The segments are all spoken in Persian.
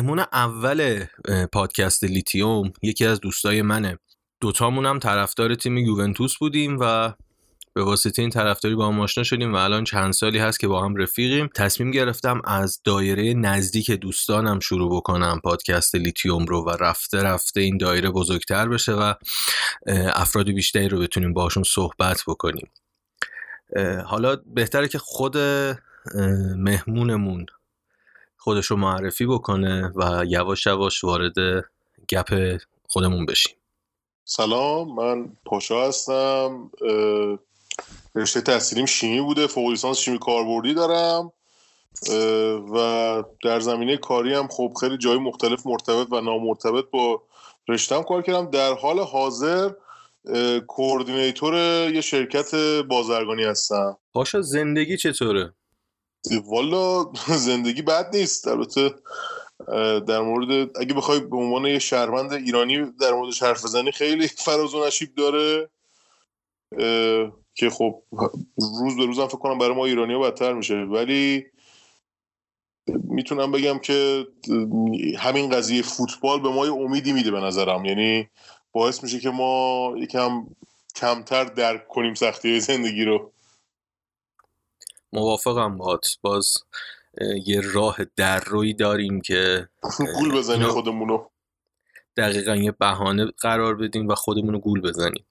مهمون اول پادکست لیتیوم یکی از دوستای منه. دوتامون هم طرفدار تیم یوونتوس بودیم و به واسطه این طرفداری با هم آشنا شدیم و الان چند سالی هست که با هم رفیقیم. تصمیم گرفتم از دایره نزدیک دوستانم شروع بکنم پادکست لیتیوم رو و رفته رفته این دایره بزرگتر بشه و افراد بیشتری رو بتونیم باشون صحبت بکنیم. حالا بهتره که خود مهمونمون خودش رو معرفی بکنه و یواش یواش وارد گپ خودمون بشیم. سلام من پاشا هستم. رشته تحصیلیم شیمی بوده فوق لیسانس شیمی کاربردی دارم. و در زمینه کاری هم خب خیلی جای مختلف مرتبط و نامرتبط با رشتم کار کردم. در حال حاضر کوردینیتور یه شرکت بازرگانی هستم. پاشا زندگی چطوره؟ والا زندگی بد نیست. البته در مورد اگه بخوای به عنوان یه شهروند ایرانی در موردش حرف بزنی خیلی فراز و نشیب داره. که خب روز به روزم فکر کنم برای ما ایرانی بدتر میشه. ولی می‌تونم بگم که همین قضیه فوتبال به ما یه امیدی میده به نظرم. یعنی باعث میشه که ما یکم کمتر درک کنیم سختی زندگی رو. موافقم باهات باز یه راه در روی داریم که گول بزنیم خودمونو. دقیقا یه بهانه قرار بدیم و خودمون رو گول بزنیم.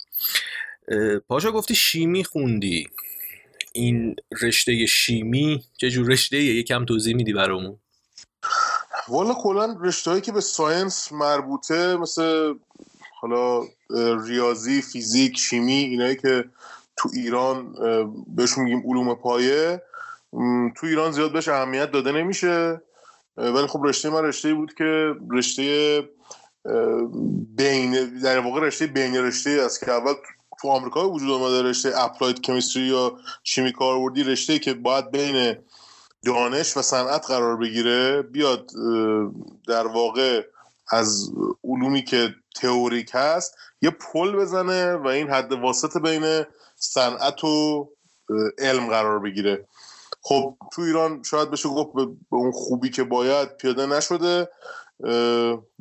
پاشا گفتی شیمی خوندی. این رشته شیمی چه جور رشته یکم توضیح میدی برامون؟ والا کلا رشتهایی که به science مربوطه مثل حالا ریاضی فیزیک شیمی اینایی که تو ایران بهشون میگیم علوم پایه. تو ایران زیاد بهش اهمیت داده نمیشه. ولی خب رشته من رشته بود که رشته بین در واقع رشته بین رشته است که اول تو آمریکا وجود آمده رشته applied chemistry یا شیمی کاربردی رشته که باید بین دانش و صنعت قرار بگیره بیاد در واقع از علومی که تئوریک هست یه پل بزنه و این حد واسط بین صنعت و علم قرار بگیره. خب تو ایران شاید بشه گفت به اون خوبی که باید پیاده نشده.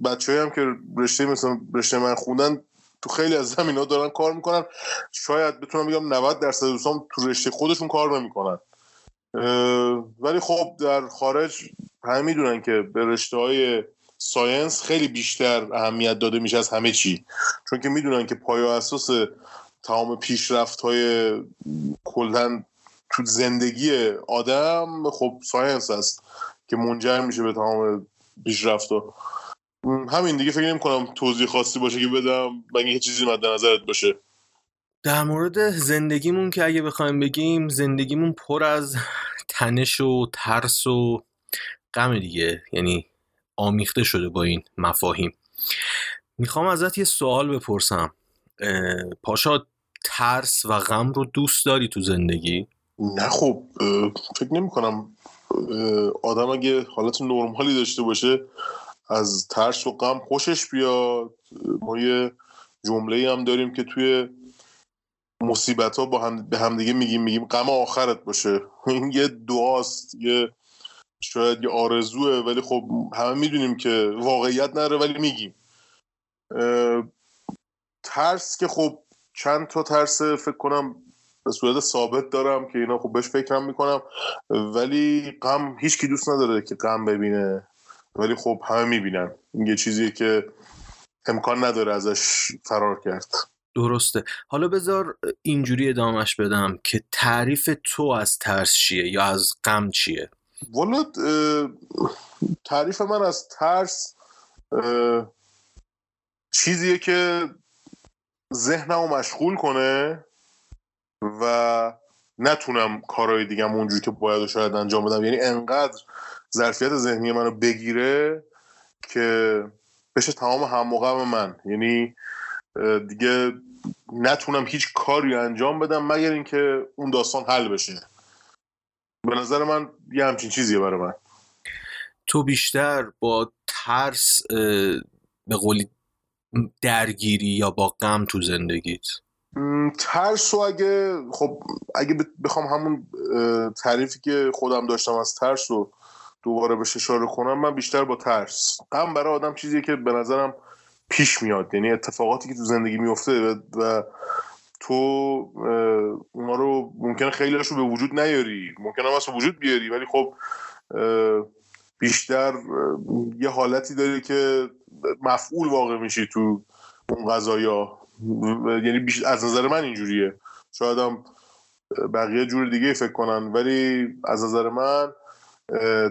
بچه هم که رشته مثل رشته من خوندن تو خیلی از زمین ها دارن کار می‌کنن. شاید بتونم بگم 90 درصد دوستان تو رشته خودشون کار نمی‌کنن. ولی خب در خارج همه می‌دونن که به رشته های science خیلی بیشتر اهمیت داده میشه از همه چی. چون که می‌دونن که پایه اساس تمام پیشرفت های کلا تو زندگی آدم خب science هست که منجر میشه به تمام پیشرفت همین دیگه فکر نمی کنم توضیح خاصی باشه که بدم مگه چیزی مد نظرت باشه؟ در مورد زندگیمون که اگه بخوایم بگیم زندگیمون پر از تنش و ترس و غم دیگه یعنی آمیخته شده با این مفاهیم. می‌خوام ازت یه سوال بپرسم. پاشا ترس و غم رو دوست داری تو زندگی؟ نه خب فکر نمی کنم. آدم اگه حالت نرمالی داشته باشه از ترس و غم خوشش بیاد. ما یه جمله هم داریم که توی مصیبت ها با هم به همدیگه میگیم میگیم غم آخرت باشه. این یه دعاست یه شاید یه آرزوه ولی خب همه می‌دونیم که واقعیت نره ولی میگیم. ترس که خب چند تا ترس فکر کنم به صورت ثابت دارم که اینا خب بهش فکرم می‌کنم ولی غم هیچ کی دوست نداره که غم ببینه. ولی خب همه می‌بینن. این یه چیزیه که امکان نداره ازش فرار کرد. درسته. حالا بذار اینجوری ادامش بدم که تعریف تو از ترس چیه یا از غم چیه؟ والا تعریف من از ترس چیزیه که ذهنمو مشغول کنه و نتونم کارهای دیگه اونجوری که باید و شاید انجام بدم. یعنی انقدر ظرفیت ذهنی منو بگیره که بشه تمام هم من. یعنی دیگه نتونم هیچ کاری انجام بدم مگر اینکه اون داستان حل بشه. به نظر من یه همچین چیزیه برای من. تو بیشتر با ترس به قولی درگیری یا با غم تو زندگیت؟ ترس و اگه خب اگه بخوام همون تعریفی که خودم داشتم از ترس رو دوباره بهش اشاره کنم من بیشتر با ترس. غم برای آدم چیزیه که به نظرم پیش میاد یعنی اتفاقاتی که تو زندگی میفته و, تو اونا رو ممکنه خیلی رو به وجود نیاری. ممکنه هم وجود بیاری ولی خب بیشتر یه حالتی داری که مفعول واقع میشی تو اون قضایا. یعنی از نظر من اینجوریه. شاید هم بقیه جور دیگه فکر کنن ولی از نظر من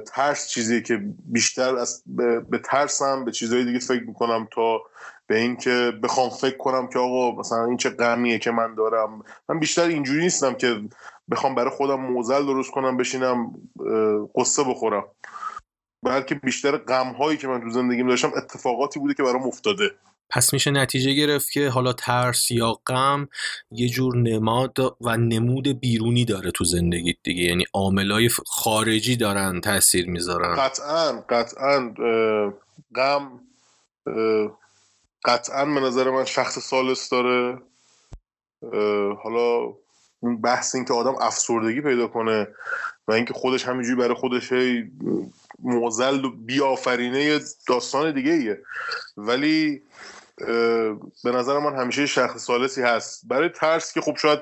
ترس چیزی که بیشتر از به, ترسم به چیزهای دیگه فکر می‌کنم تا به اینکه بخوام فکر کنم که آقا مثلا این چه غمیه که من دارم. من بیشتر اینجوری نیستم که بخوام برای خودم موزل درست کنم بشینم قصه بخورم. بلکه بیشتر غم هایی که من تو زندگیم داشتم اتفاقاتی بوده که برام افتاده. پس میشه نتیجه گرفت که حالا ترس یا غم یه جور نماد و نمود بیرونی داره تو زندگیت دیگه. یعنی عاملای خارجی دارن تاثیر می‌ذارن. قطعا قطعا غم قطعا به نظر من شخص سالس داره. حالا بحث این که آدم افسردگی پیدا کنه. و اینکه خودش همینجوری برای خودش موزل و بیافرینه داستان دیگه ایه. ولی به نظر من همیشه شخص سالسی هست. برای ترس که خب شاید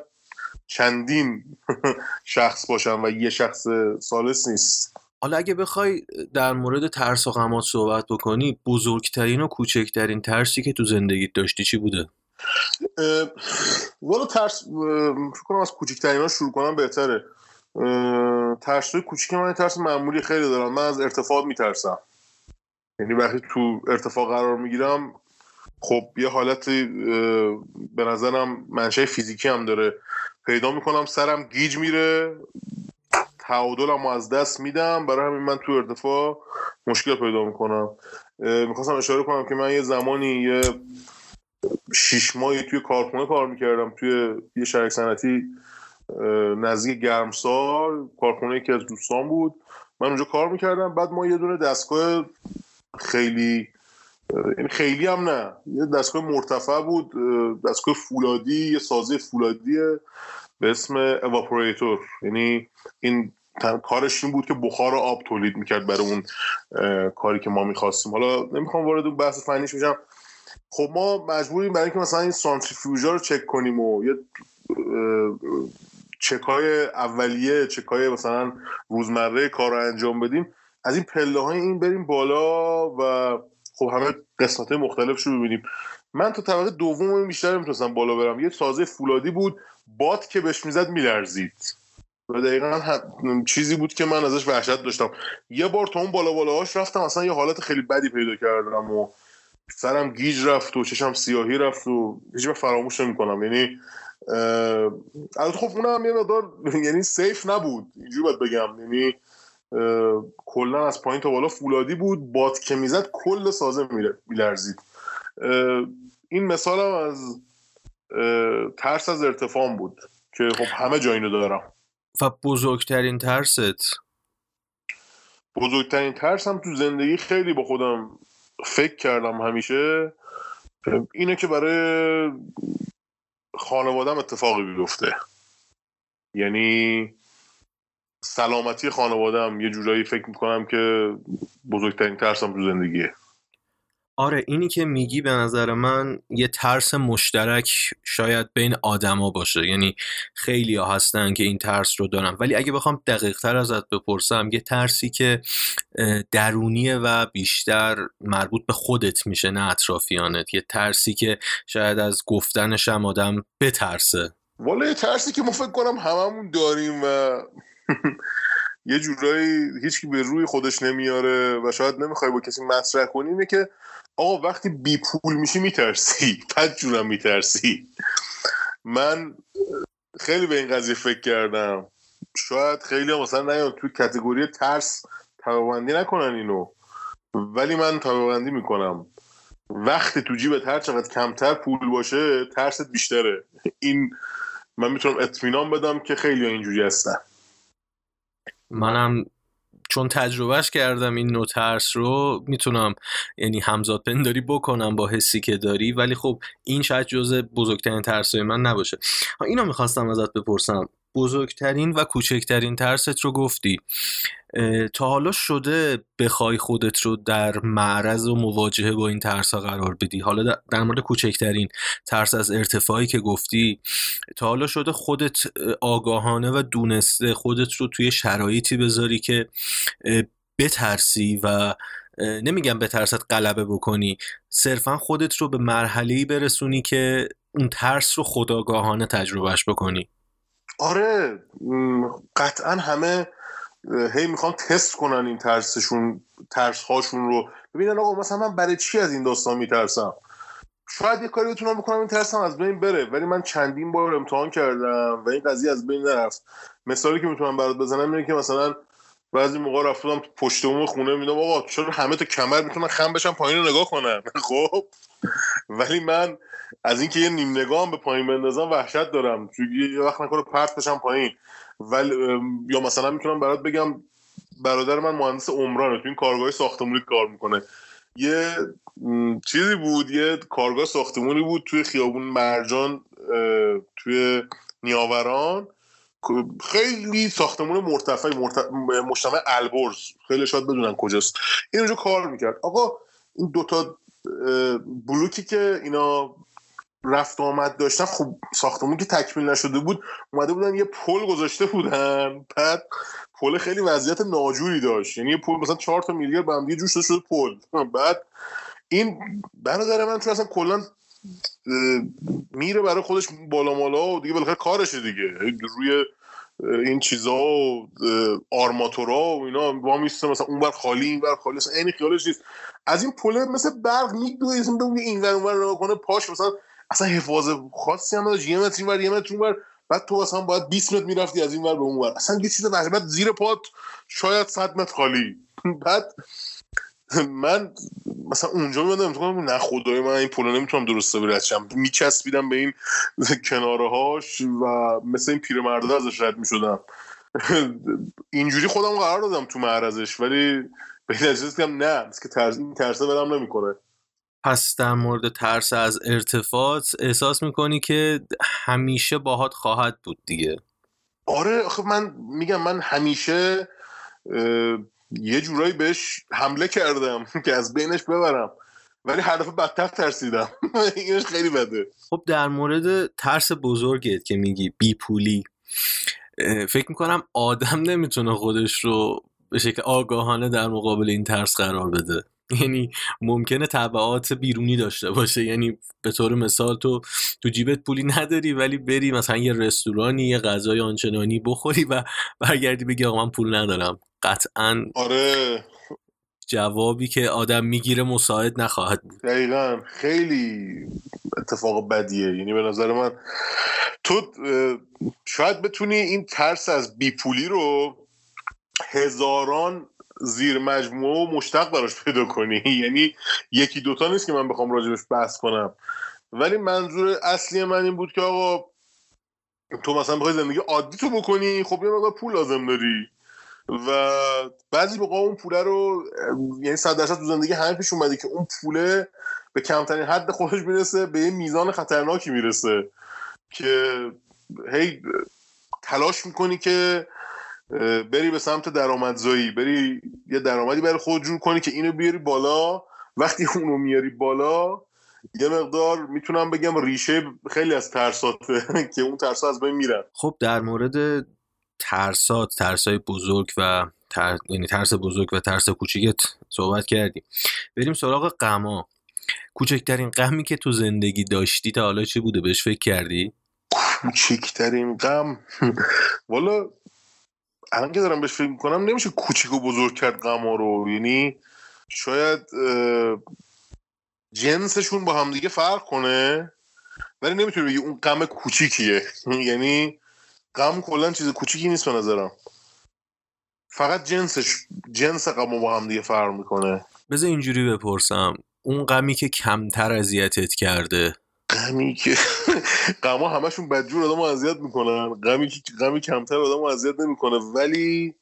چندین شخص باشن و یه شخص سالس نیست. حالا اگه بخوای در مورد ترس و غمات صحبت بکنی بزرگترین و کوچکترین ترسی که تو زندگیت داشتی چی بوده؟ والا ترس فکر کنم از کوچکترین ها شروع کنم بهتره. ترس های کوچیک من ترس معمولی خیلی دارم. من از ارتفاع میترسم. یعنی وقتی تو ارتفاع قرار می‌گیرم خب یه حالتی به نظرم منشه فیزیکی هم داره. پیدا می‌کنم سرم گیج میره. تعادلم از دست میدم. برای همین من تو ارتفاع مشکل پیدا می‌کنم. می‌خواستم اشاره کنم که من یه زمانی یه شیش ماهی توی کارخونه کار می‌کردم توی یه شرک صنعتی نزدیک گرمسار کارخونه که از دوستان بود. من اونجا کار می‌کردم. بعد ما یه دونه دستگاه خیلی یعنی خیلی هم نه. یه دستگاه مرتفع بود. دستگاه فولادی یه سازه فولادی به اسم اواپوریتور. یعنی این کارش این بود که بخار آب تولید می‌کرد برای اون کاری که ما می‌خواستیم. حالا نمی‌خوام وارد اون بحث فنیش بشم. خب ما مجبوریم برای اینکه مثلا این سانتریفیوژا رو چک کنیم و یه چکای اولیه چکای مثلا روزمره کار رو انجام بدیم از این پله های این بریم بالا و خب همه قسمت مختلف رو ببینیم. من تا طبقه دوم بیشتر می‌تونستم بالا برم. یه سازه فولادی بود باد که بهش می‌زد میلرزید. و دقیقا چیزی بود که من ازش وحشت داشتم. یه بار تا اون بالا بالاهاش رفتم اصلا یه حالت خیلی بدی پیدا کردم و سرم گیج رفت و چشم سیاهی رفت و هیچ فراموش نمی‌کنم. یعنی البته خب اونم یه مقدار یعنی سیف نبود. اینجوری باید بگم. یعنی کلا از پایین تا بالا فولادی بود. باد که می‌زد کل سازه میلرزید. این مثال هم از ترس از ارتفاع بود که خب همه جا اینو دارم. و بزرگترین ترست؟ بزرگترین ترس هم تو زندگی خیلی با خودم فکر کردم همیشه. اینه که برای خانوادم اتفاقی بیفته. یعنی سلامتی خانوادم یه جورایی فکر می‌کنم که بزرگترین ترسم تو زندگیه. آره اینی که میگی به نظر من یه ترس مشترک شاید بین آدما باشه. یعنی خیلی ها هستن که این ترس رو دارن. ولی اگه بخوام دقیق تر ازت بپرسم یه ترسی که درونیه و بیشتر مربوط به خودت میشه نه اطرافیانت. یه ترسی که شاید از گفتنش هم آدم بترسه. والا یه ترسی که ما فکر کنم هممون داریم و یه جورایی هیچکی به روی خودش نمیاره و شاید نمی‌خوای با کسی مطرح کنی اینه که آقا وقتی بی پول میشی میترسی. پد جورم میترسی. من خیلی به این قضیه فکر کردم. شاید خیلی هم مثلا نیان توی کتگوری ترس طبقبندی نکنن اینو. ولی من طبقبندی می‌کنم. وقتی تو جیبت هر چقدر کمتر پول باشه ترست بیشتره. این من می‌تونم اطمینان بدم که خیلی اینجوری هستن. منم چون تجربهش کردم این نوع ترس رو می‌تونم یعنی همزاد پنداری بکنم با حسی که داری. ولی خب این شاید جزء بزرگترین ترس من نباشه. اینو می‌خواستم ازت بپرسم. بزرگترین و کوچکترین ترست رو گفتی. تا حالا شده بخوای خودت رو در معرض و مواجهه با این ترس ها قرار بدی. حالا در مورد کوچکترین ترس از ارتفاعی که گفتی تا حالا شده خودت آگاهانه و دونسته خودت رو توی شرایطی بذاری که بترسی و نمیگم به ترست غلبه بکنی. صرفا خودت رو به مرحله‌ای برسونی که اون ترس رو خداگاهانه تجربهش بکنی. آره قطعا همه هی می‌خوان تست کنن این ترسشون ترس هاشون رو. ببینن آقا مثلا من برای چی از این داستان میترسم؟ شاید یه کاری بتونم بکنم این ترسم از بین بره ولی من چندین بار امتحان کردم و این قضیه از بین نرفت. مثالی که می‌تونم برات بزنم اینه که مثلا بعضی موقع رفتم پشت بوم خونه میدم آقا چرا همه تا کمر می‌تونن خم بشن پایین رو نگاه کنن؟ خب. ولی من از اینکه یه نیم نگاه به پایین بندازم وحشت دارم. چون یه وقت نکنه پرت بشم پایین. ولی یا مثلا می‌تونم برات بگم برادر من مهندس عمرانه. تو این کارگاه ساختمونی کار می‌کنه. یه چیزی بود. یه کارگاه ساختمونی بود توی خیابون مرجان توی نیاوران. خیلی ساختمون مرتفع مجتمع البرز. خیلی شاید بدونن کجاست. این اونجا کار می‌کرد. آقا این دوتا بلوکی که اینا رفت آمد داشتن خب ساختمون که تکمیل نشده بود اومده بودن یه پل گذاشته بودن. بعد پل خیلی وضعیت ناجوری داشت. یعنی یه پل مثلا چهار تا میلیارد به هم جوش شده پل. بعد این برادر من چون اصلا کلا میره برای خودش بالا مالا و دیگه بالاخره کارشه دیگه. روی این چیزا و آرماتورا و اینا با میسته مثلا اونور خالی اینور خالی اصلا عین خیالش نیست. از این پله مثل برق میدوه این ور اونور نگاه کنه پاش مثلا اصلا حفاظ خاصی هم داشت یه متر اینور یه متر اونور بعد تو اصلا باید 20 متر می‌رفتی از این ور به اون ور. اصلا یه چیز بعد زیر پات شاید 100 متر خالی. بعد من مثلا اونجا میادم تو نه خدای من این پول نمی‌تونم درست برسم میچسبیدم به این کناره هاش و مثل این پیرمرده ازش رد می‌شدم. اینجوری خودم قرار دادم تو معرضش ولی به این نه. که ترس این ترسه برم نمی‌کنه. پس در مورد ترس از ارتفاع احساس می‌کنی که همیشه باهات خواهد بود دیگه. آره خب من میگم من همیشه یه جورایی بهش حمله کردم که از بینش ببرم. ولی هر دفعه بدتر ترسیدم. اینش خیلی بده. خب در مورد ترس بزرگت که میگی بیپولی فکر می‌کنم آدم نمی‌تونه خودش رو به شکل آگاهانه در مقابل این ترس قرار بده. یعنی ممکنه تبعات بیرونی داشته باشه. یعنی به طور مثال تو تو جیبت پولی نداری ولی بری مثلا یه رستورانی یه غذای آنچنانی بخوری و برگردی بگی آقا من پول ندارم. قطعا آره. جوابی که آدم می‌گیره مساعد نخواهد بود. دقیقا. خیلی اتفاق بدیه. یعنی به نظر من تو شاید بتونی این ترس از بیپولی رو هزاران زیر مجموعه و مشتق براش پیدا کنی. یعنی یکی دوتا نیست که من بخوام راجبش بحث کنم. ولی منظور اصلی من این بود که آقا تو مثلا بخوای زندگی عادی تو بکنی خب یه مقدار پول لازم داری. و بعضی موقع اون پوله رو یعنی صد درصد تو زندگی همه پیش اومده که اون پوله به کمترین حد خودش می‌رسه به یه میزان خطرناکی می‌رسه که هی تلاش می‌کنی که بری به سمت درآمدزایی بری یه درآمدی برای خود جور کنی که اینو بیاری بالا. وقتی اونو میاری بالا یه مقدار می‌تونم بگم ریشه خیلی از ترساته که اون ترسا از بین میرن. خب در مورد ترسات ترسای بزرگ و تر... یعنی ترس بزرگ و ترس کوچیکت صحبت کردیم. بریم سراغ غما. کوچکترین غمی که تو زندگی داشتی تا حالا چی بوده؟ بهش فکر کردی؟ کوچکترین غم؟ والا الان که دارم بهش فکر می‌کنم نمیشه کوچیک و بزرگ کرد غما رو. یعنی شاید جنسشون با همدیگه فرق کنه ولی نمی‌تونی بگی اون غم کوچیکیه. یعنی غم کلا چیز کوچیکی نیست به نظرم. فقط جنسش جنس غم با هم دیگه فرق می‌کنه. بذار اینجوری بپرسم. اون غمی که کمتر اذیتت کرده؟ غمی که غما همشون بدجور آدم اذیت می‌کنن. غمی غمی کمتر آدم اذیت نمی‌کنه. ولی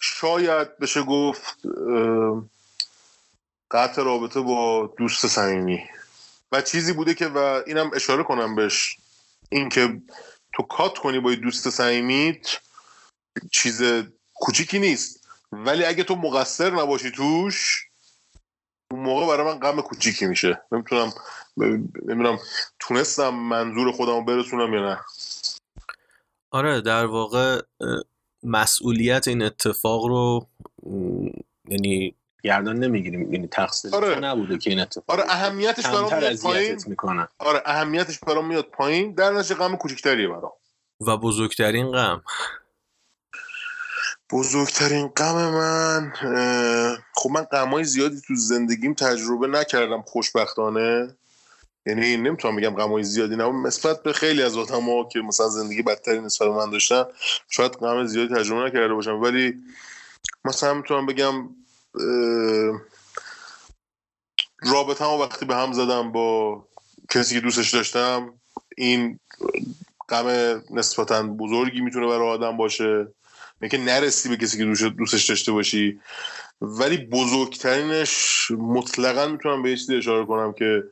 شاید بشه گفت قطع رابطه با دوست صمیمی. و چیزی بوده که و اینم اشاره کنم بهش. اینکه تو کات کنی با دوست صمیمیت چیز کوچیکی نیست. ولی اگه تو مقصر نباشی توش اون موقع برای من غم کوچیکی میشه. نمی‌تونم نمی‌دونم تونستم منظور خودم رو برسونم یا نه. آره در واقع مسئولیت این اتفاق رو یعنی گردن نمی‌گیریم. یعنی تقصیر آره. نبوده که این اتفاق آره اهمیتش برام میاد پایین. می‌کنن آره اهمیتش برام میاد پایین. در نتیجه غم کوچیکتریه برام. و بزرگترین غم. بزرگترین غم من خب من غمای زیادی تو زندگیم تجربه نکردم خوشبختانه. یعنی نمی‌تونم بگم غمای زیادی نه نسبت به خیلی از آدم‌ها که مثلا زندگی بدتری نسبت من داشتن شاید غم زیادی تجربه نکرده باشم. ولی مثلا می‌تونم بگم رابطه وقتی به هم زدم با کسی که دوستش داشتم این غم نسبتا بزرگی می‌تونه برای آدم باشه. اینکه نرسی به کسی که دوست- دوستش داشته باشی. ولی بزرگترینش مطلقا می‌تونم به چیزی اشاره کنم که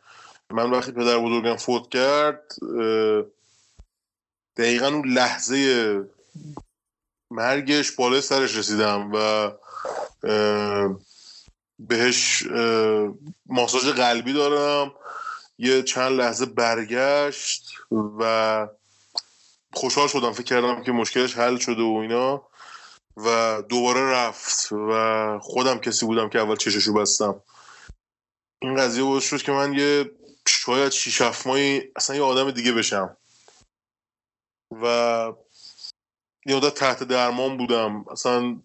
من وقتی پدر بزرگم فوت کرد دقیقا اون لحظه مرگش بالای سرش رسیدم و بهش ماساژ قلبی دارم. یه چند لحظه برگشت و خوشحال شدم. فکر کردم که مشکلش حل شده و اینا و دوباره رفت و خودم کسی بودم که اول چششو بستم. این قضیه باعث شد که من یه شاید شیش هفت ماهی اصلا یه آدم دیگه بشم. و یه مدت تحت درمان بودم. اصلا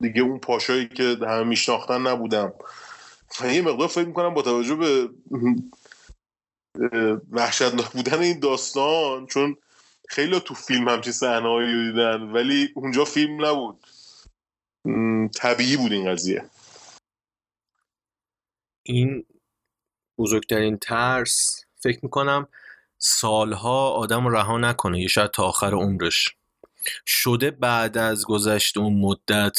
دیگه اون پاشایی که همه میشناختن نبودم. و یه مقدار فکر می‌کنم با توجه به وحشتناک بودن این داستان چون خیلی تو فیلم همچین صحنه‌هایی رو دیدن ولی اونجا فیلم نبود. طبیعی بود این قضیه. این بزرگترین ترس فکر می‌کنم سالها آدم رها نکنه یا شاید تا آخر عمرش. شده بعد از گذشت اون مدت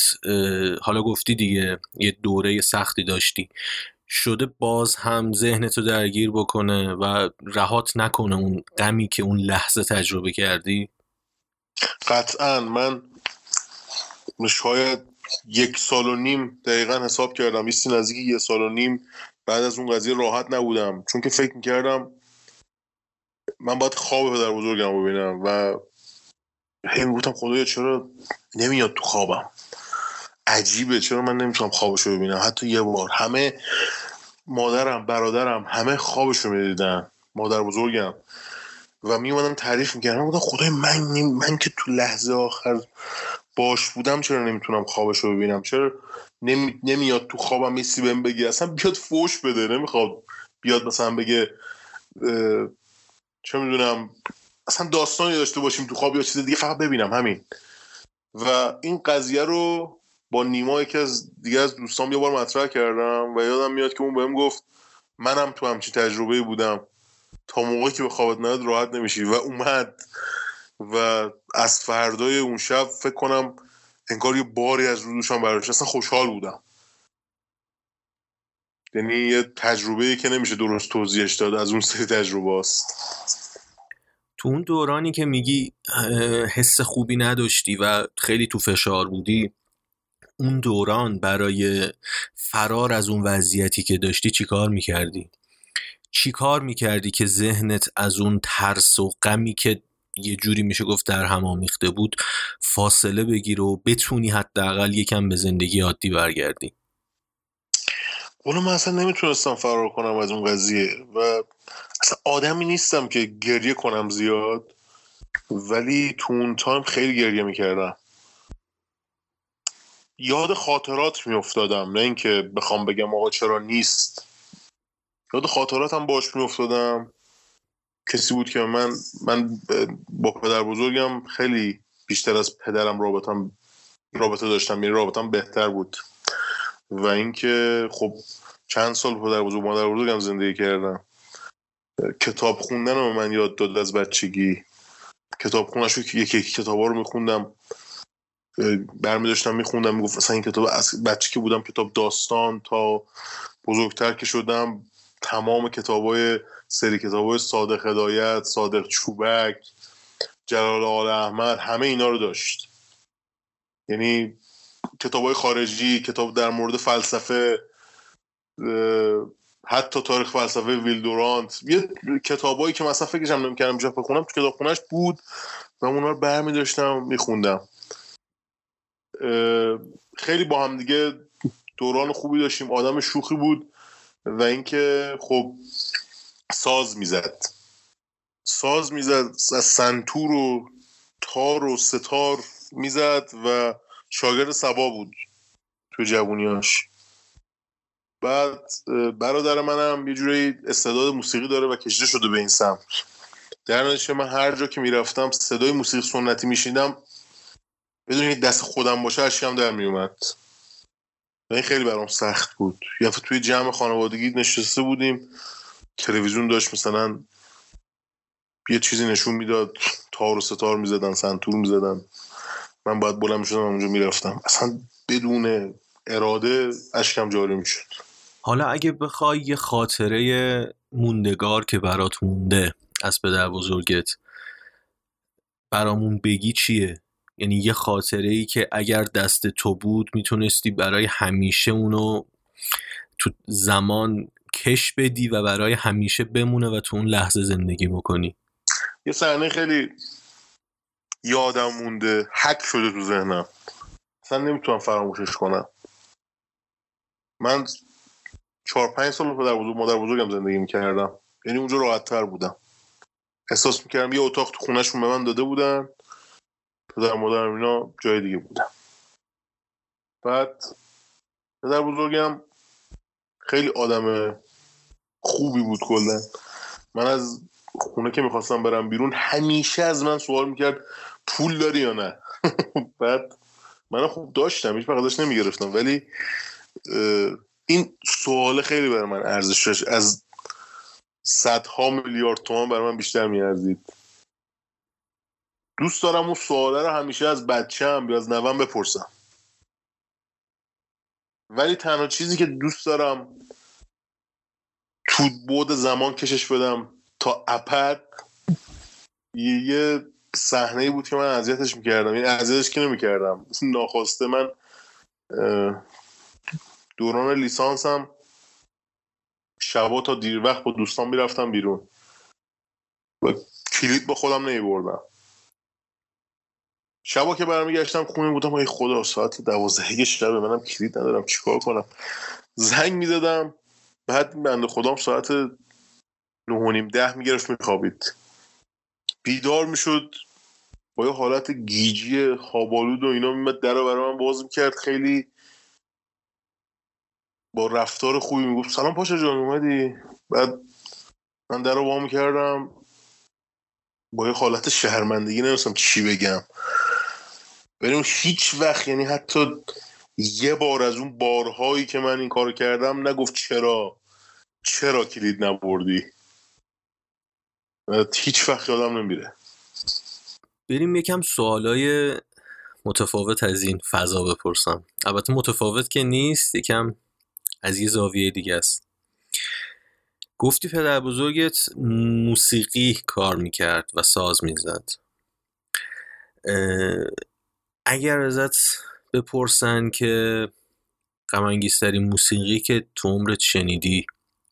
حالا گفتی دیگه یه دوره سختی داشتی. شده باز هم ذهنتو درگیر بکنه و رهات نکنه اون غمی که اون لحظه تجربه کردی؟ قطعا. من شاید یک سال و نیم دقیقا حساب کردم. ایستی نزدیک یه سال و نیم بعد از اون قضیه راحت نبودم. چون که فکر می‌کردم من باید خواب پدر بزرگم ببینم و هی می‌گفتم خدایا چرا نمیاد تو خوابم؟ عجیبه. چرا من نمی‌تونم رو ببینم؟ حتی یه بار همه مادرم برادرم همه خوابش رو می‌دیدن. مادر بزرگم. و میومدم تعریف می‌کردم. گفتم خدای من من که تو لحظه آخر باش بودم چرا نمی‌تونم خوابش رو ببینم؟ چرا نمی... نمیاد تو خوابم چیزی بهم بگه اصلا بیاد فوش بده. نمی‌خواد بیاد مثلا بگه چه می‌دونم اصلا داستانی داشته باشیم تو خواب یا چیز دیگه فقط ببینم. همین. و این قضیه رو با نیما یکی از دیگه از دوستام یه بار مطرح کردم و یادم میاد که اون بهم گفت منم تو همچین تجربه بودم. تا موقعی که به خوابت نیاد راحت نمیشی. و اومد. و از فردای اون شب فکر کنم انگار یه باری از رو دوشم اصلا خوشحال بودم. یعنی یه تجربه که نمیشه درست توضیحش داد از اون سری تجربه است تو اون دورانی که میگی حس خوبی نداشتی و خیلی تو فشار بودی اون دوران برای فرار از اون وضعیتی که داشتی چی کار می‌کردی؟ چی کار می‌کردی که ذهنت از اون ترس و غمی که یه جوری میشه گفت در هم آمیخته بود. فاصله بگیره و بتونی حداقل یکم به زندگی عادی برگردی. اونو من اصلا نمی‌تونستم فرار کنم از اون قضیه و اصلا آدمی نیستم که گریه کنم زیاد ولی تو اون تایم خیلی گریه می‌کردم. یاد خاطرات میافتادم نه اینکه بخوام بگم آقا چرا نیست. یاد خاطراتم باش میافتادم. کسی بود که من من با پدر بزرگم خیلی بیشتر از پدرم رابطم رابطه داشتم. یعنی رابطم بهتر بود. و اینکه خب چند سال پدر بزرگ مادر بزرگم زندگی کردم. کتاب خوندن رو من یاد داد از بچگی. کتاب خونش که یکی یکی کتاب رو میخوندم. برمی داشتم میخوندم می‌گفت اصلا این کتاب از بچه بودم کتاب داستان تا بزرگتر که شدم تمام کتاب های سری کتاب صادق هدایت صادق چوبک جلال آل احمد همه اینا رو داشت. یعنی کتاب خارجی کتاب در مورد فلسفه حتی تاریخ فلسفه ویلدورانت یه کتابایی که مثلا فکرشم نمی‌کردم اینجا بخونم تو کتابخونهش بود و اونا رو برمی داشتم میخوندم خیلی با هم دیگه دوران خوبی داشتیم. آدم شوخی بود و اینکه خب ساز می‌زد. ساز می‌زد از سنتور و تار و ستار می‌زد و شاگرد سبا بود تو جوونیاش. بعد برادر منم یه جوری استعداد موسیقی داره و کشیده شده به این سمت. در نتیجه من هر جا که می‌رفتم صدای موسیقی سنتی میشیدم بدون دست خودم باشه اشکم در میومد و این خیلی برام سخت بود. یا توی جمع خانوادگی نشسته بودیم. تلویزیون داشت مثلا یه چیزی نشون می‌داد تار و ستار می‌زدن سنتور می‌زدن. من باید بلند می‌شدم اونجا می‌رفتم. اصلا بدون اراده اشکم جاری می‌شد. حالا اگه بخوای یه خاطره موندگار که برات مونده از پدر بزرگت برامون بگی چیه؟ یعنی یه خاطره ای که اگر دست تو بود می‌تونستی برای همیشه اونو تو زمان کش بدی و برای همیشه بمونه و تو اون لحظه زندگی بکنی. یه صحنه خیلی یادم مونده. حک شده تو ذهنم. اصلا نمی‌تونم فراموشش کنم. من چهار پنج سال پدر بزرگ مادر بزرگم زندگی می‌کردم. یعنی اونجا راحت تر بودم. احساس می‌کردم یه اتاق تو خونهشون به من داده بودن. پدر مادرم اینا جای دیگه بودم بعد پدر بزرگم خیلی آدم خوبی بود کلا. من از خونه که می‌خواستم برم بیرون همیشه از من سوال می‌کرد پول داری یا نه؟ بعد من خوب داشتم هیچ وقت نمی‌گرفتم. ولی این سوال خیلی برای من ارزش داشت. از صدها میلیارد تومان برای من بیشتر میارزید. دوست دارم اون سواله رو همیشه از بچم یا از نوم بپرسم. ولی تنها چیزی که دوست دارم تو بود زمان کشش بدم تا اپد. یه صحنه بود که من اذیتش می‌کردم. یعنی اذیتش که نمی‌کردم؟ ناخواسته من دوران لیسانسم شبا تا دیر وقت با دوستان می‌رفتم بیرون. و کلید با خودم نمیبردم شبا که برمیگشتم خونه بودم ای خدا ساعت دوازده شب منم کلید ندارم چیکار کنم؟ زنگ می‌زدم. بعد بنده خدام ساعت نه و نیم ده می‌گرفت میخوابید. بیدار می‌شد. با یه حالت گیجی خوابالود و اینا میمد در برای من باز می‌کرد. خیلی با رفتار خوبی می‌گفت. سلام پاشا جان اومدی؟ بعد من در رو وام کردم. با یه حالت شهرمندگی نمیستم چی بگم. ولی هیچ وقت یعنی حتی یه بار از اون بارهایی که من این کار کردم نگفت چرا؟ چرا کلید نبردی؟ هیچ وقت یادم نمیره. بریم یکم سوالای متفاوت از این فضا بپرسم. البته متفاوت که نیست یکم از یه زاویه دیگه است. گفتی پدر بزرگت موسیقی کار می‌کرد و ساز می‌زد. اگر ازت بپرسن که غمانگیزترین موسیقی که تو عمرت شنیدی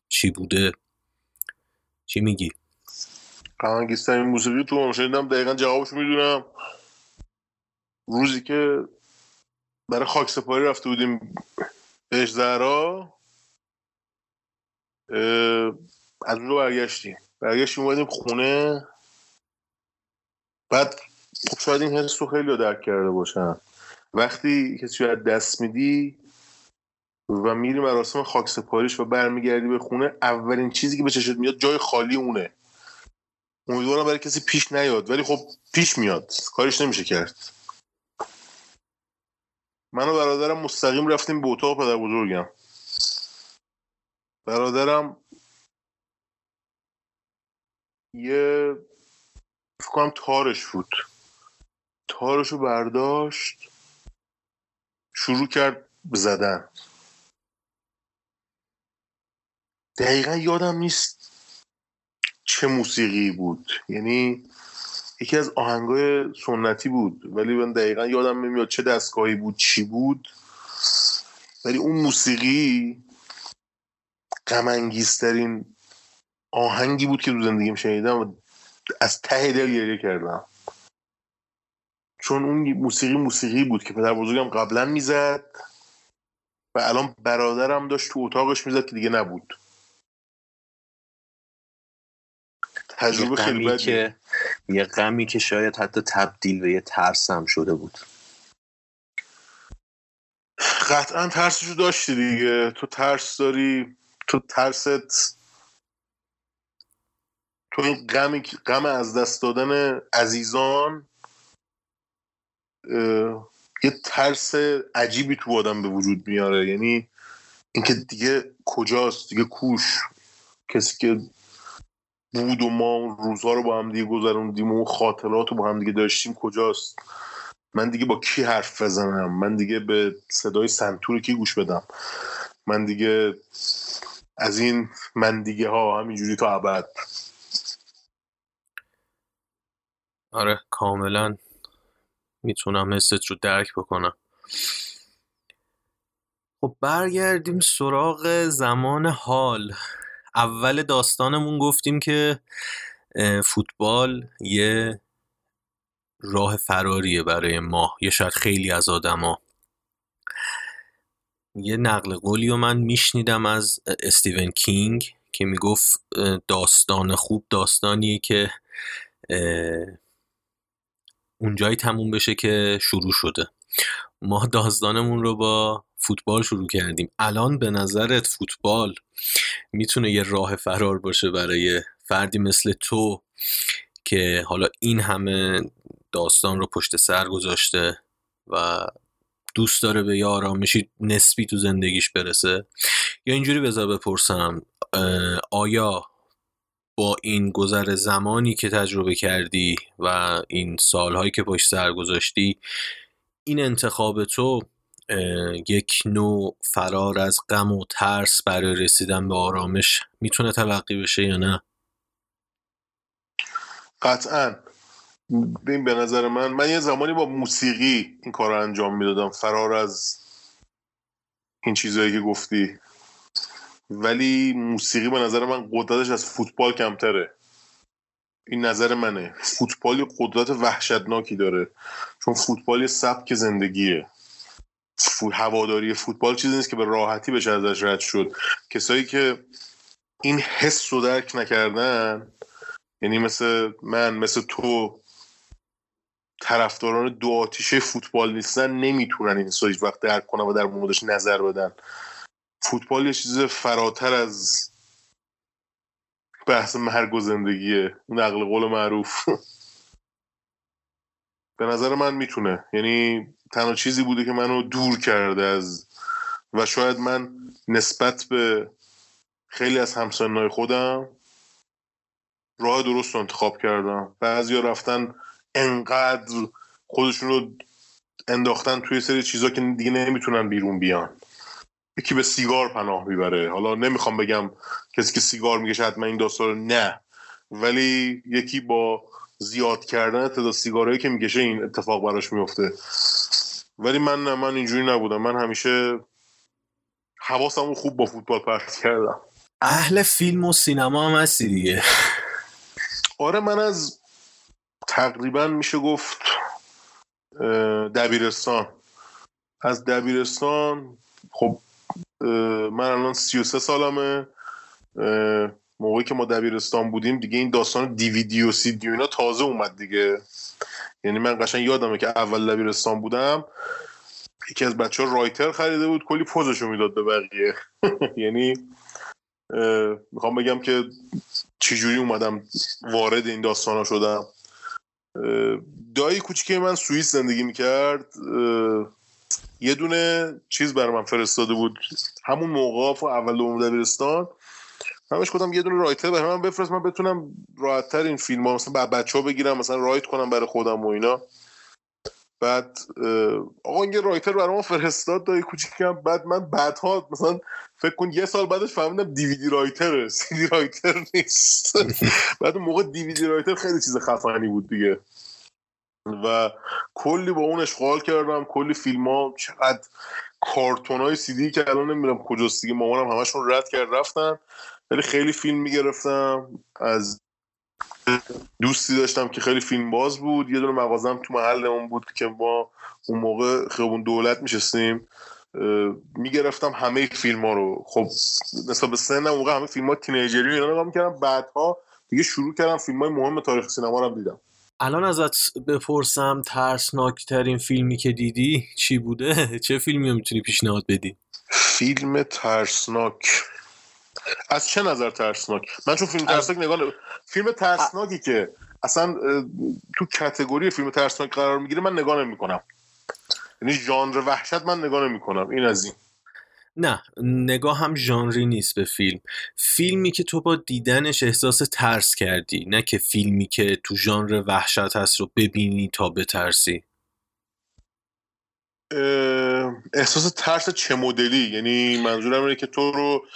چی بوده؟ چی میگی؟ غمانگیزترین موسیقی تو عمر شنیدم دقیقا جوابش می‌دونم. روزی که برای خاک سپاری رفته بودیم بهش زهرا از اونجا برگشتیم. برگشتیم اومدیم خونه. بعد خب شاید این حس رو خیلی درک کرده باشن. وقتی کسی رو دست میدی و میری مراسم خاک سپاریش و برمیگردی به خونه اولین چیزی که به چشت میاد جای خالی اونه. امیدوارم برای کسی پیش نیاد ولی خب پیش میاد. کارش نمیشه کرد. من و برادرم مستقیم رفتیم به اتاق پدر بزرگم. برادرم یه فکر کنم تارش بود. تارش رو برداشت. شروع کرد زدن. دقیقا یادم نیست چه موسیقی بود. یعنی یکی از آهنگای سنتی بود ولی من دقیقا یادم نمیاد چه دستگاهی بود چی بود. ولی اون موسیقی غمانگیزترین آهنگی بود که تو زندگیم شنیدم و از ته دل گریه کردم. چون اون موسیقی موسیقی بود که پدر بزرگم قبلا می‌زد و الان برادرم داشت تو اتاقش می‌زد که دیگه نبود. تجربه خیلی غمی بدی. که یه غمی که شاید حتی تبدیل به یه ترسم شده بود. قطعا ترسشو داشتی دیگه. تو ترس داری تو ترست. تو این غمی که- غم از دست دادن عزیزان یه ترس عجیبی تو آدم به وجود میاره. یعنی اینکه دیگه کجاست؟ دیگه کوش. کسی که بود و ما اون روزها رو با هم دیگه گذروندیم و خاطرات رو با هم دیگه داشتیم کجاست؟ من دیگه با کی حرف بزنم؟ من دیگه به صدای سنتور کی گوش بدم؟ من دیگه از این من دیگه ها همینجوری تا ابد. آره کاملا. می‌تونم حست رو درک بکنم. خب برگردیم سراغ زمان حال. اول داستانمون گفتیم که فوتبال یه راه فراریه برای ما یا شاید خیلی از آدما. یه نقل قولی رو من میشنیدم از استیون کینگ که می‌گفت داستان خوب داستانیه که اونجایی تموم بشه که شروع شده. ما داستانمون رو با فوتبال شروع کردیم. الان به نظرت فوتبال می‌تونه یه راه فرار باشه برای فردی مثل تو که حالا این همه داستان رو پشت سر گذاشته و دوست داره به یه آرامشی نسبی تو زندگیش برسه؟ یا اینجوری بذار بپرسم آیا با این گذر زمانی که تجربه کردی و این سالهایی که پشت سر گذاشتی این انتخاب تو یک نوع فرار از غم و ترس برای رسیدن به آرامش می‌تونه تلقی بشه یا نه؟ قطعا. ببین به نظر من من یه زمانی با موسیقی این کار رو انجام می‌دادم. فرار از این چیزهایی که گفتی. ولی موسیقی به نظر من قدرتش از فوتبال کمتره. این نظر منه. فوتبال یه قدرت وحشتناکی داره. چون فوتبال یه سبک زندگیه. فو- هواداری فوتبال چیزی نیست که به راحتی بشه ازش رد شد. کسایی که این حس رو درک نکردن یعنی مثل من مثل تو طرفداران دو آتیشه فوتبال نیستن نمی‌تونن این هیچ وقت درک کنن و در موردش نظر بدن. فوتبال یه چیز فراتر از بحث مرگ و زندگیه. نقل قول معروف. به نظر من می‌تونه. یعنی تنها چیزی بوده که منو دور کرده از و شاید من نسبت به خیلی از همسنهای خودم راه درست رو انتخاب کردم. بعضیا رفتن انقدر خودشون رو انداختن توی سری چیزا که دیگه نمی‌تونن بیرون بیان. یکی به سیگار پناه می‌بره. حالا نمی‌خوام بگم کسی که سیگار می‌کشه حتما این داستان رو نه. ولی یکی با زیاد کردن تعداد سیگارهایی که می‌کشه این اتفاق براش میفته. ولی من نه من اینجوری نبودم. من همیشه حواسمو خوب با فوتبال پرت کردم. اهل فیلم و سینما هم هستی دیگه. آره من از تقریبا میشه گفت دبیرستان. از دبیرستان خب من الان 33 سالمه. موقعی که ما دبیرستان بودیم دیگه این داستان دیویدی و سی اینا تازه اومد دیگه. یعنی من قشنگ یادمه که اول دبیرستان بودم یکی از بچه ها رایتر خریده بود کلی پوزشو می‌داد به بقیه. یعنی می‌خوام بگم که چجوری اومدم وارد این داستان ها شدم دایی کوچیک من سوئیس زندگی می‌کرد. یه دونه چیز برای من فرستاده بود. همون موقع اول دوم دبیرستان. من بهش گفتم یه دونه رایتر برای من بفرست من بتونم راحتتر این فیلم ها مثلا بچه ها بگیرم مثلا رایت کنم برای خودم و اینا. بعد آقا یه رایتر برای ما فرستاد دایی کوچیکم. بعد من بعدها مثلا فکر کن یه سال بعدش فهمیدم دیویدی رایتره. سیدی رایتر نیست. بعد موقع دیویدی رایتر خیلی چیز خفنی بود دیگه. و کلی با اون اشغال کردم. کلی فیلم ها چقدر کارتون های سیدی که الان نمی‌دونم کجاست دیگه مامانم همشون رد کرد رفتن. ولی خیلی فیلم می‌گرفتم. از دوستی داشتم که خیلی فیلم باز بود. یه دونه مغازم تو محلمون بود که ما اون موقع خیابون دولت میشستیم. می‌گرفتم همه فیلم ها رو. خب نسبت به سنم اون موقع همه فیلم ها تینیجری و اینا نگاه می‌کردم. بعدها دیگه شروع کردم فیلم های مهم تاریخ سینما رو دیدم. الان ازت بپرسم ترسناکترین فیلمی که دیدی چی بوده؟ چه فیلمی رو می‌تونی پیشنهاد بدی؟ فیلم ترسناک. از چه نظر ترسناک؟ من چون فیلم ترسناک نگاه فیلم ترسناکی که اصلا تو کتگوری فیلم ترسناک قرار می‌گیره من نگاه نمی‌کنم. یعنی ژانر وحشت من نگاه نمی‌کنم. این از این. نه نگاه هم ژانری نیست به فیلم. فیلمی که تو با دیدنش احساس ترس کردی نه که فیلمی که تو ژانر وحشت هست رو ببینی تا بترسی. احساس ترس چه مدلی؟ یعنی منظورم اینه که تو رو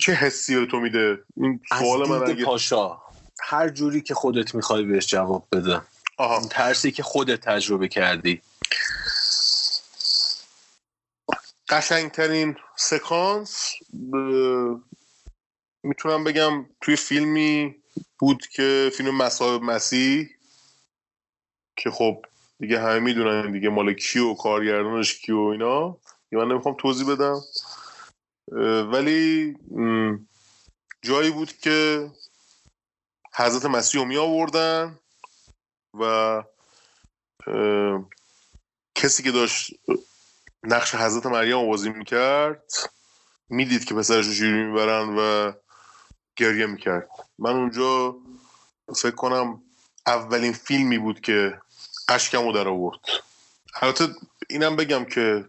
چه حسی به تو میده؟ این سوال من اگه پاشا هر جوری که خودت می‌خوای بهش جواب بده. آها. اون ترسی که خودت تجربه کردی. قشنگترین سکانس ب- می‌تونم بگم توی فیلمی بود که فیلم مصاحب مسیح که خب دیگه همه می‌دونن دیگه مال کیو کارگردانش کیو اینا. یه من نمی‌خوام توضیح بدم. ولی جایی بود که حضرت مسیح رو می آوردن و کسی که داشت نقش حضرت مریم بازی می‌کرد. می‌دید که پسرش رو شیری می‌برن و گریه می‌کرد. من اونجا فکر کنم اولین فیلمی بود که اشکم رو در آورد. البته اینم بگم که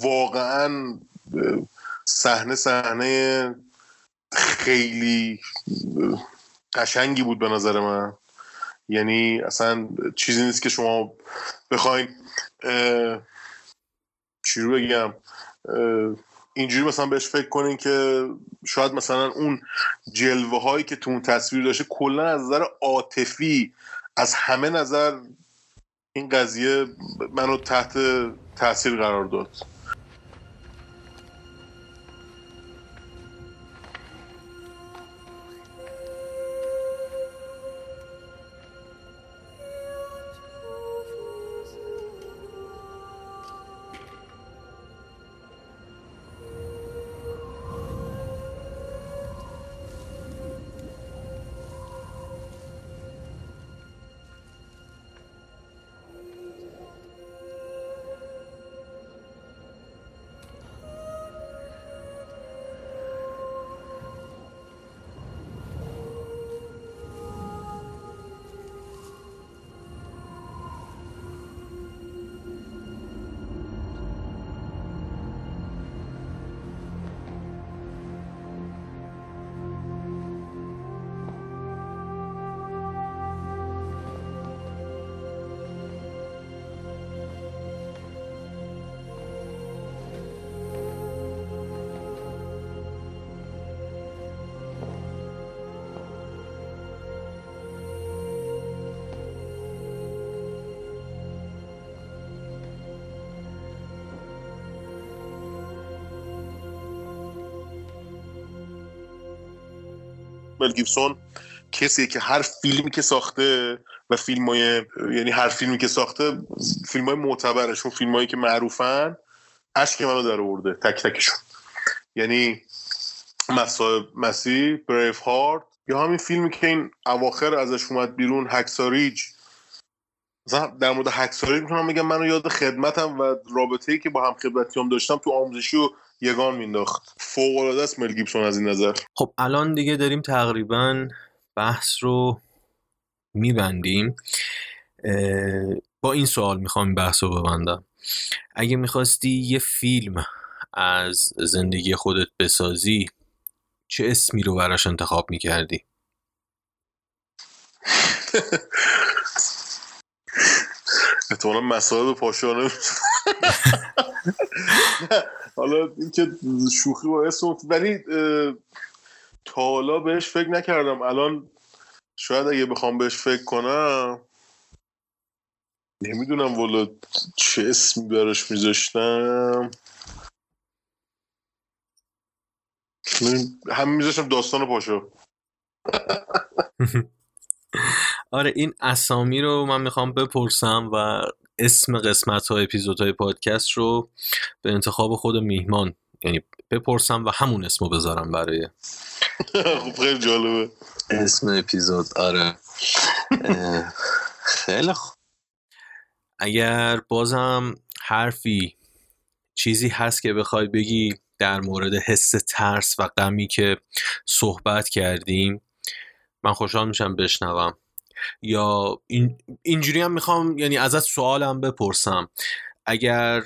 واقعا صحنه صحنه خیلی قشنگی بود به نظر من. یعنی اصلا چیزی نیست که شما بخواین چی رو بگم اینجوری مثلا بهش فکر کنین که شاید مثلا اون جلوه هایی که تو اون تصویر داشته کلا از نظر عاطفی از همه نظر این قضیه منو تحت تاثیر قرار داد. مل گیبسون کسیه که هر فیلمی که ساخته و فیلم های یعنی هر فیلمی که ساخته فیلم های معتبرشون فیلم هایی که معروفن عشق منو در آورده تک تکشون. یعنی مسا مسیح بریف هارت یا همین فیلمی که این اواخر ازش اومد بیرون هکساریج در مورد هکساریج می‌تونم بگم منو یاد خدمتم و رابطه ای که با هم خدمتیام داشتم تو آموزشی و یگان مینداخت. فوق العاده است مل گیبسون از این نظر. خب الان دیگه داریم تقریبا بحث رو میبندیم. با این سوال می‌خوام این بحث رو ببندم. اگه می‌خواستی یه فیلم از زندگی خودت بسازی چه اسمی رو براش انتخاب می‌کردی؟ احتمالا مسائل پاشانه حالا اینکه شوخی با اسم ولی تا حالا بهش فکر نکردم. الان شاید اگه بخوام بهش فکر کنم نمی‌دونم والا چه اسمی براش میذاشتم. همین میذاشتم داستان پاشو. آره این اسامی رو من می‌خوام بپرسم و اسم قسمت ها اپیزود های پادکست رو به انتخاب خود میهمان یعنی بپرسم و همون اسم رو بذارم برای خب خیلی جالبه. اسم اپیزود آره. خیلی خوب اگر بازم حرفی چیزی هست که بخوای بگی در مورد حس ترس و غمی که صحبت کردیم من خوشحال میشم بشنوم. یا این اینجوری هم می‌خوام یعنی ازت سوالم بپرسم. اگر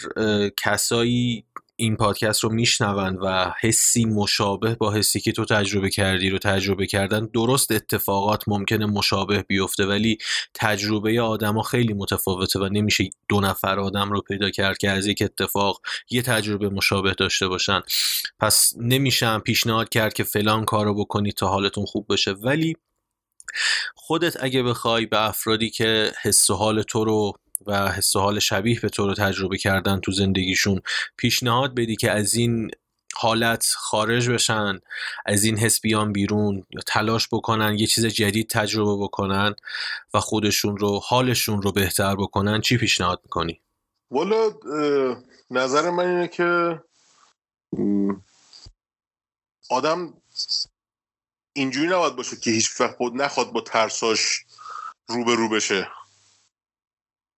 کسایی این پادکست رو میشنوند و حسی مشابه با حسی که تو تجربه کردی رو تجربه کردن درست اتفاقات ممکنه مشابه بیفته ولی تجربه آدما خیلی متفاوته و نمیشه دو نفر آدم رو پیدا کرد که از یک اتفاق یه تجربه مشابه داشته باشن. پس نمیشم پیشنهاد کرد که فلان کارو بکنی تا حالتون خوب بشه. ولی خودت اگه بخوای به افرادی که حس و حال تو رو و حس و حال شبیه به تو رو تجربه کردن تو زندگیشون پیشنهاد بدی که از این حالت خارج بشن از این حس بیان بیرون تلاش بکنن یه چیز جدید تجربه بکنن و خودشون رو حالشون رو بهتر بکنن چی پیشنهاد می‌کنی؟ والا نظر من اینه که آدم اینجوری نباید باشه که هیچ وقت بود نخواد با ترساش روبرو بشه.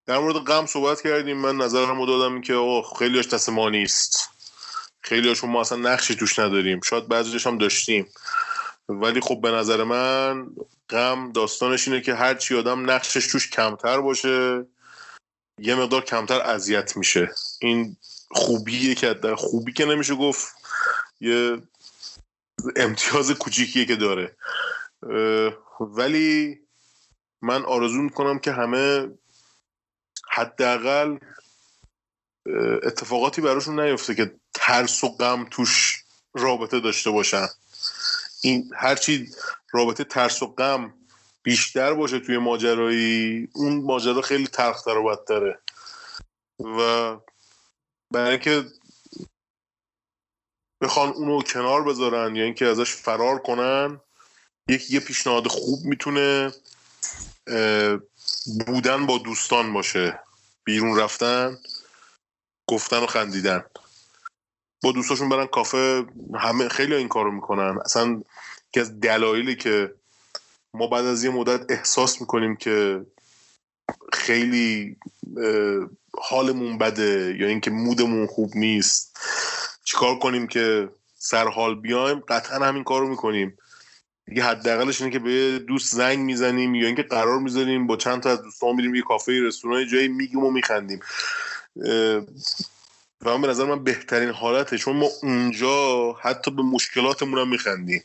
در مورد غم صحبت کردیم. من نظرم رو دادم که خیلی خیلیش دست ما نیست. خیلیاشون ما اصلا نقشی توش نداریم. شاید بعضیش هم داشتیم. ولی خب به نظر من غم داستانش اینه که هرچی آدم نقشش توش کمتر باشه یه مقدار کمتر اذیت میشه. این خوبیه که خوبی که نمیشه گفت. یه امتیاز کوچیکیه که داره. ولی من آرزو می‌کنم که همه حداقل اتفاقاتی براشون نیفته که ترس و غم توش رابطه داشته باشن. این هرچی رابطه ترس و غم بیشتر باشه توی ماجرایی اون ماجرا خیلی تلختر و بدتره. و برای اینکه بخوان اونو کنار بذارن یا اینکه ازش فرار کنن یک یه پیشنهاد خوب می‌تونه بودن با دوستان باشه. بیرون رفتن گفتن و خندیدن. با دوستاشون برن کافه همه خیلی این کارو می‌کنن. اصلا که از دلایلی که ما بعد از یه مدت احساس می‌کنیم که خیلی حالمون بده یا اینکه مودمون خوب نیست. چیکار کنیم که سر حال بیایم؟ قطعا همین کارو می‌کنیم. دیگه حداقلش اینه که به دوست زنگ می‌زنیم یا اینکه قرار می‌زنیم با چند تا از دوستان میریم یه کافه رستوران جایی میگیم و میخندیم. و من به نظر من بهترین حالته چون ما اونجا حتی به مشکلاتمون هم میخندیم.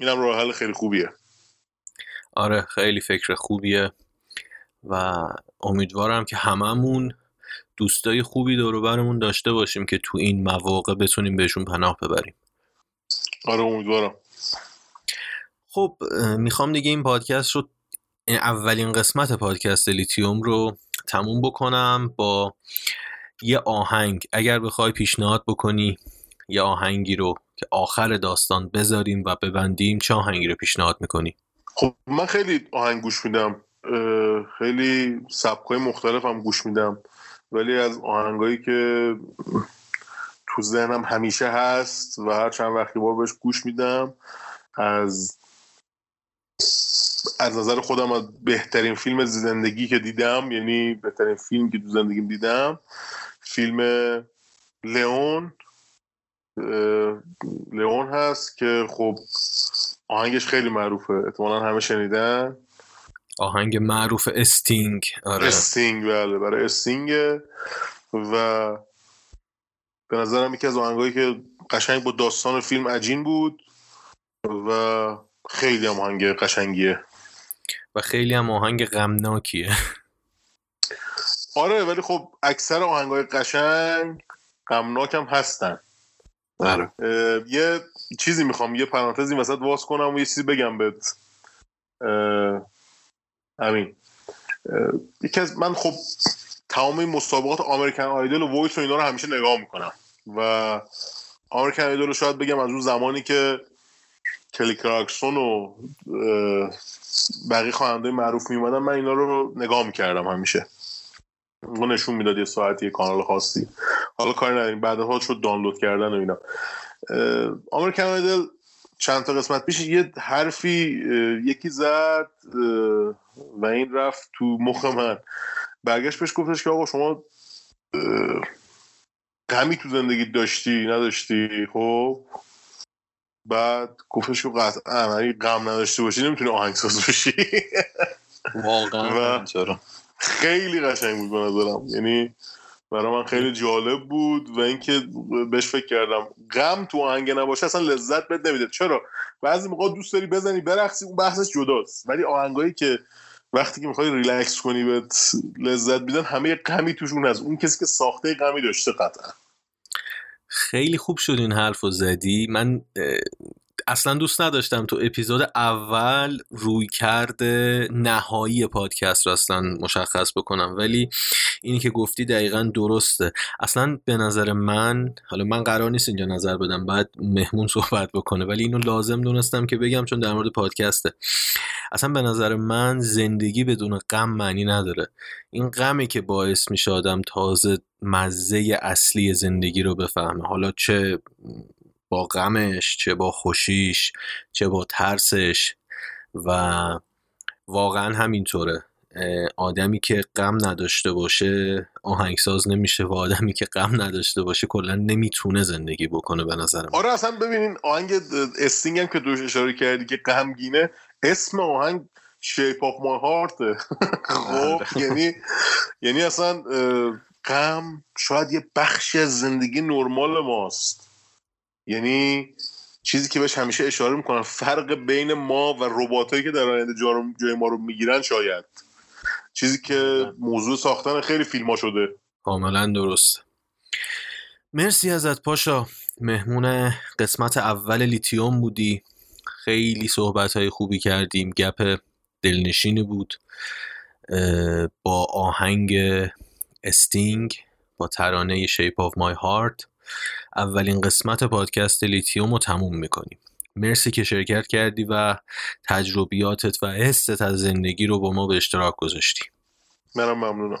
اینم راه حل خیلی خوبیه. آره خیلی فکر خوبیه و امیدوارم که هممون دوستای خوبی دور برمون داشته باشیم که تو این مواقع بتونیم بهشون پناه ببریم. آره امیدوارم. خب می‌خوام دیگه این پادکست رو اولین قسمت پادکست لیتیوم رو تموم بکنم با یه آهنگ. اگر بخوای پیشنهاد بکنی یه آهنگی رو که آخر داستان بذاریم و ببندیم چه آهنگی رو پیشنهاد می‌کنی؟ خب من خیلی آهنگ گوش میدم. خیلی سبکای مختلف هم گوش میدم. ولی از آهنگایی که تو ذهنم همیشه هست و هر چند وقتی بار بهش گوش میدم از از نظر خودم از بهترین فیلم زندگی که دیدم یعنی بهترین فیلم که تو زندگیم دیدم فیلم لئون لئون هست که خب آهنگش خیلی معروفه. احتمالا همه شنیدن. آهنگ معروف استینگ آره. استینگ بله برای استینگ. و به نظرم یکی از آهنگایی که قشنگ با داستان فیلم عجین بود و خیلی هم آهنگ قشنگیه. و خیلی هم آهنگ غمناکیه. آره ولی خب اکثر آهنگای قشنگ غمناک هم هستن. آره. یه چیزی می‌خوام یه پرانتزی وسط باز کنم و یه چیزی بگم بهت. همین یکی از من خب تمام مسابقات American Idol و Voice و اینا رو همیشه نگاه می‌کنم. و American Idol رو شاید بگم از اون زمانی که کلی کلارکسون و بقیه خواننده معروف میومدن من اینا رو نگاه می‌کردم همیشه. اون نشون می‌داد یه ساعتی کانال خاصی. حالا کاری نداریم. بعدها شد دانلود کردن و اینا. آمریکن آیدل چند تا قسمت پیش یه حرفی یکی زد و این رفت تو مخ من. برگشت بهش گفتش که آقا شما غمی تو زندگی داشتی نداشتی؟ خب. بعد گفتش که قطعا اگه غم نداشته باشی نمی‌تونی آهنگساز بشی. واقعا خیلی قشنگ بود به نظرم. یعنی برای من خیلی جالب بود و اینکه بهش فکر کردم. غم تو آهنگ نباشه اصلا لذت بد نمیده. چرا؟ بعضی موقع دوست داری بزنی برقصی اون بحثش جداست. ولی آهنگایی که وقتی که می‌خوای ریلکس کنی به لذت میدن همه غمی توشون از اون کسی که ساخته غمی داشته قطعا. خیلی خوب شد این حرف رو زدی. من اصلا دوست نداشتم تو اپیزود اول روی کرده نهایی پادکست رو اصلا مشخص بکنم ولی اینی که گفتی دقیقا درسته. اصلا به نظر من حالا من قرار نیست اینجا نظر بدم بعد مهمون صحبت بکنه ولی اینو لازم دونستم که بگم چون در مورد پادکسته. اصلا به نظر من زندگی بدون غم معنی نداره. این غمی که باعث میشه آدم تازه مزه اصلی زندگی رو بفهمه. حالا چه با غمش چه با خوشیش چه با ترسش. و واقعا همینطوره. آدمی که غم نداشته باشه آهنگساز نمیشه و آدمی که غم نداشته باشه کلا نمی‌تونه زندگی بکنه به نظر من. آره اصلا ببینین آهنگ استینگ هم که دوش اشاره کردی که غمگینه اسم آهنگ Shape of My Heart خب یعنی یعنی اصلا غم شاید یه بخشی از زندگی نرمال ماست. یعنی چیزی که بهش همیشه اشاره می‌کنن فرق بین ما و رباتایی که در آینده جای ما رو می‌گیرن شاید. چیزی که موضوع ساختن خیلی فیلم شده. کاملا درست. مرسی ازت پاشا. مهمون قسمت اول لیتیوم بودی. خیلی صحبت های خوبی کردیم. گپ دلنشینی بود. با آهنگ استینگ با ترانه Shape of My Heart اولین قسمت پادکست لیتیوم رو تموم می‌کنیم. مرسی که شرکت کردی و تجربیاتت و حست از زندگی رو با ما به اشتراک گذاشتی. منم ممنونم.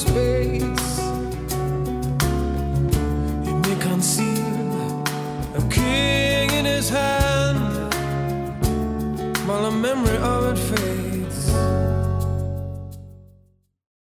space.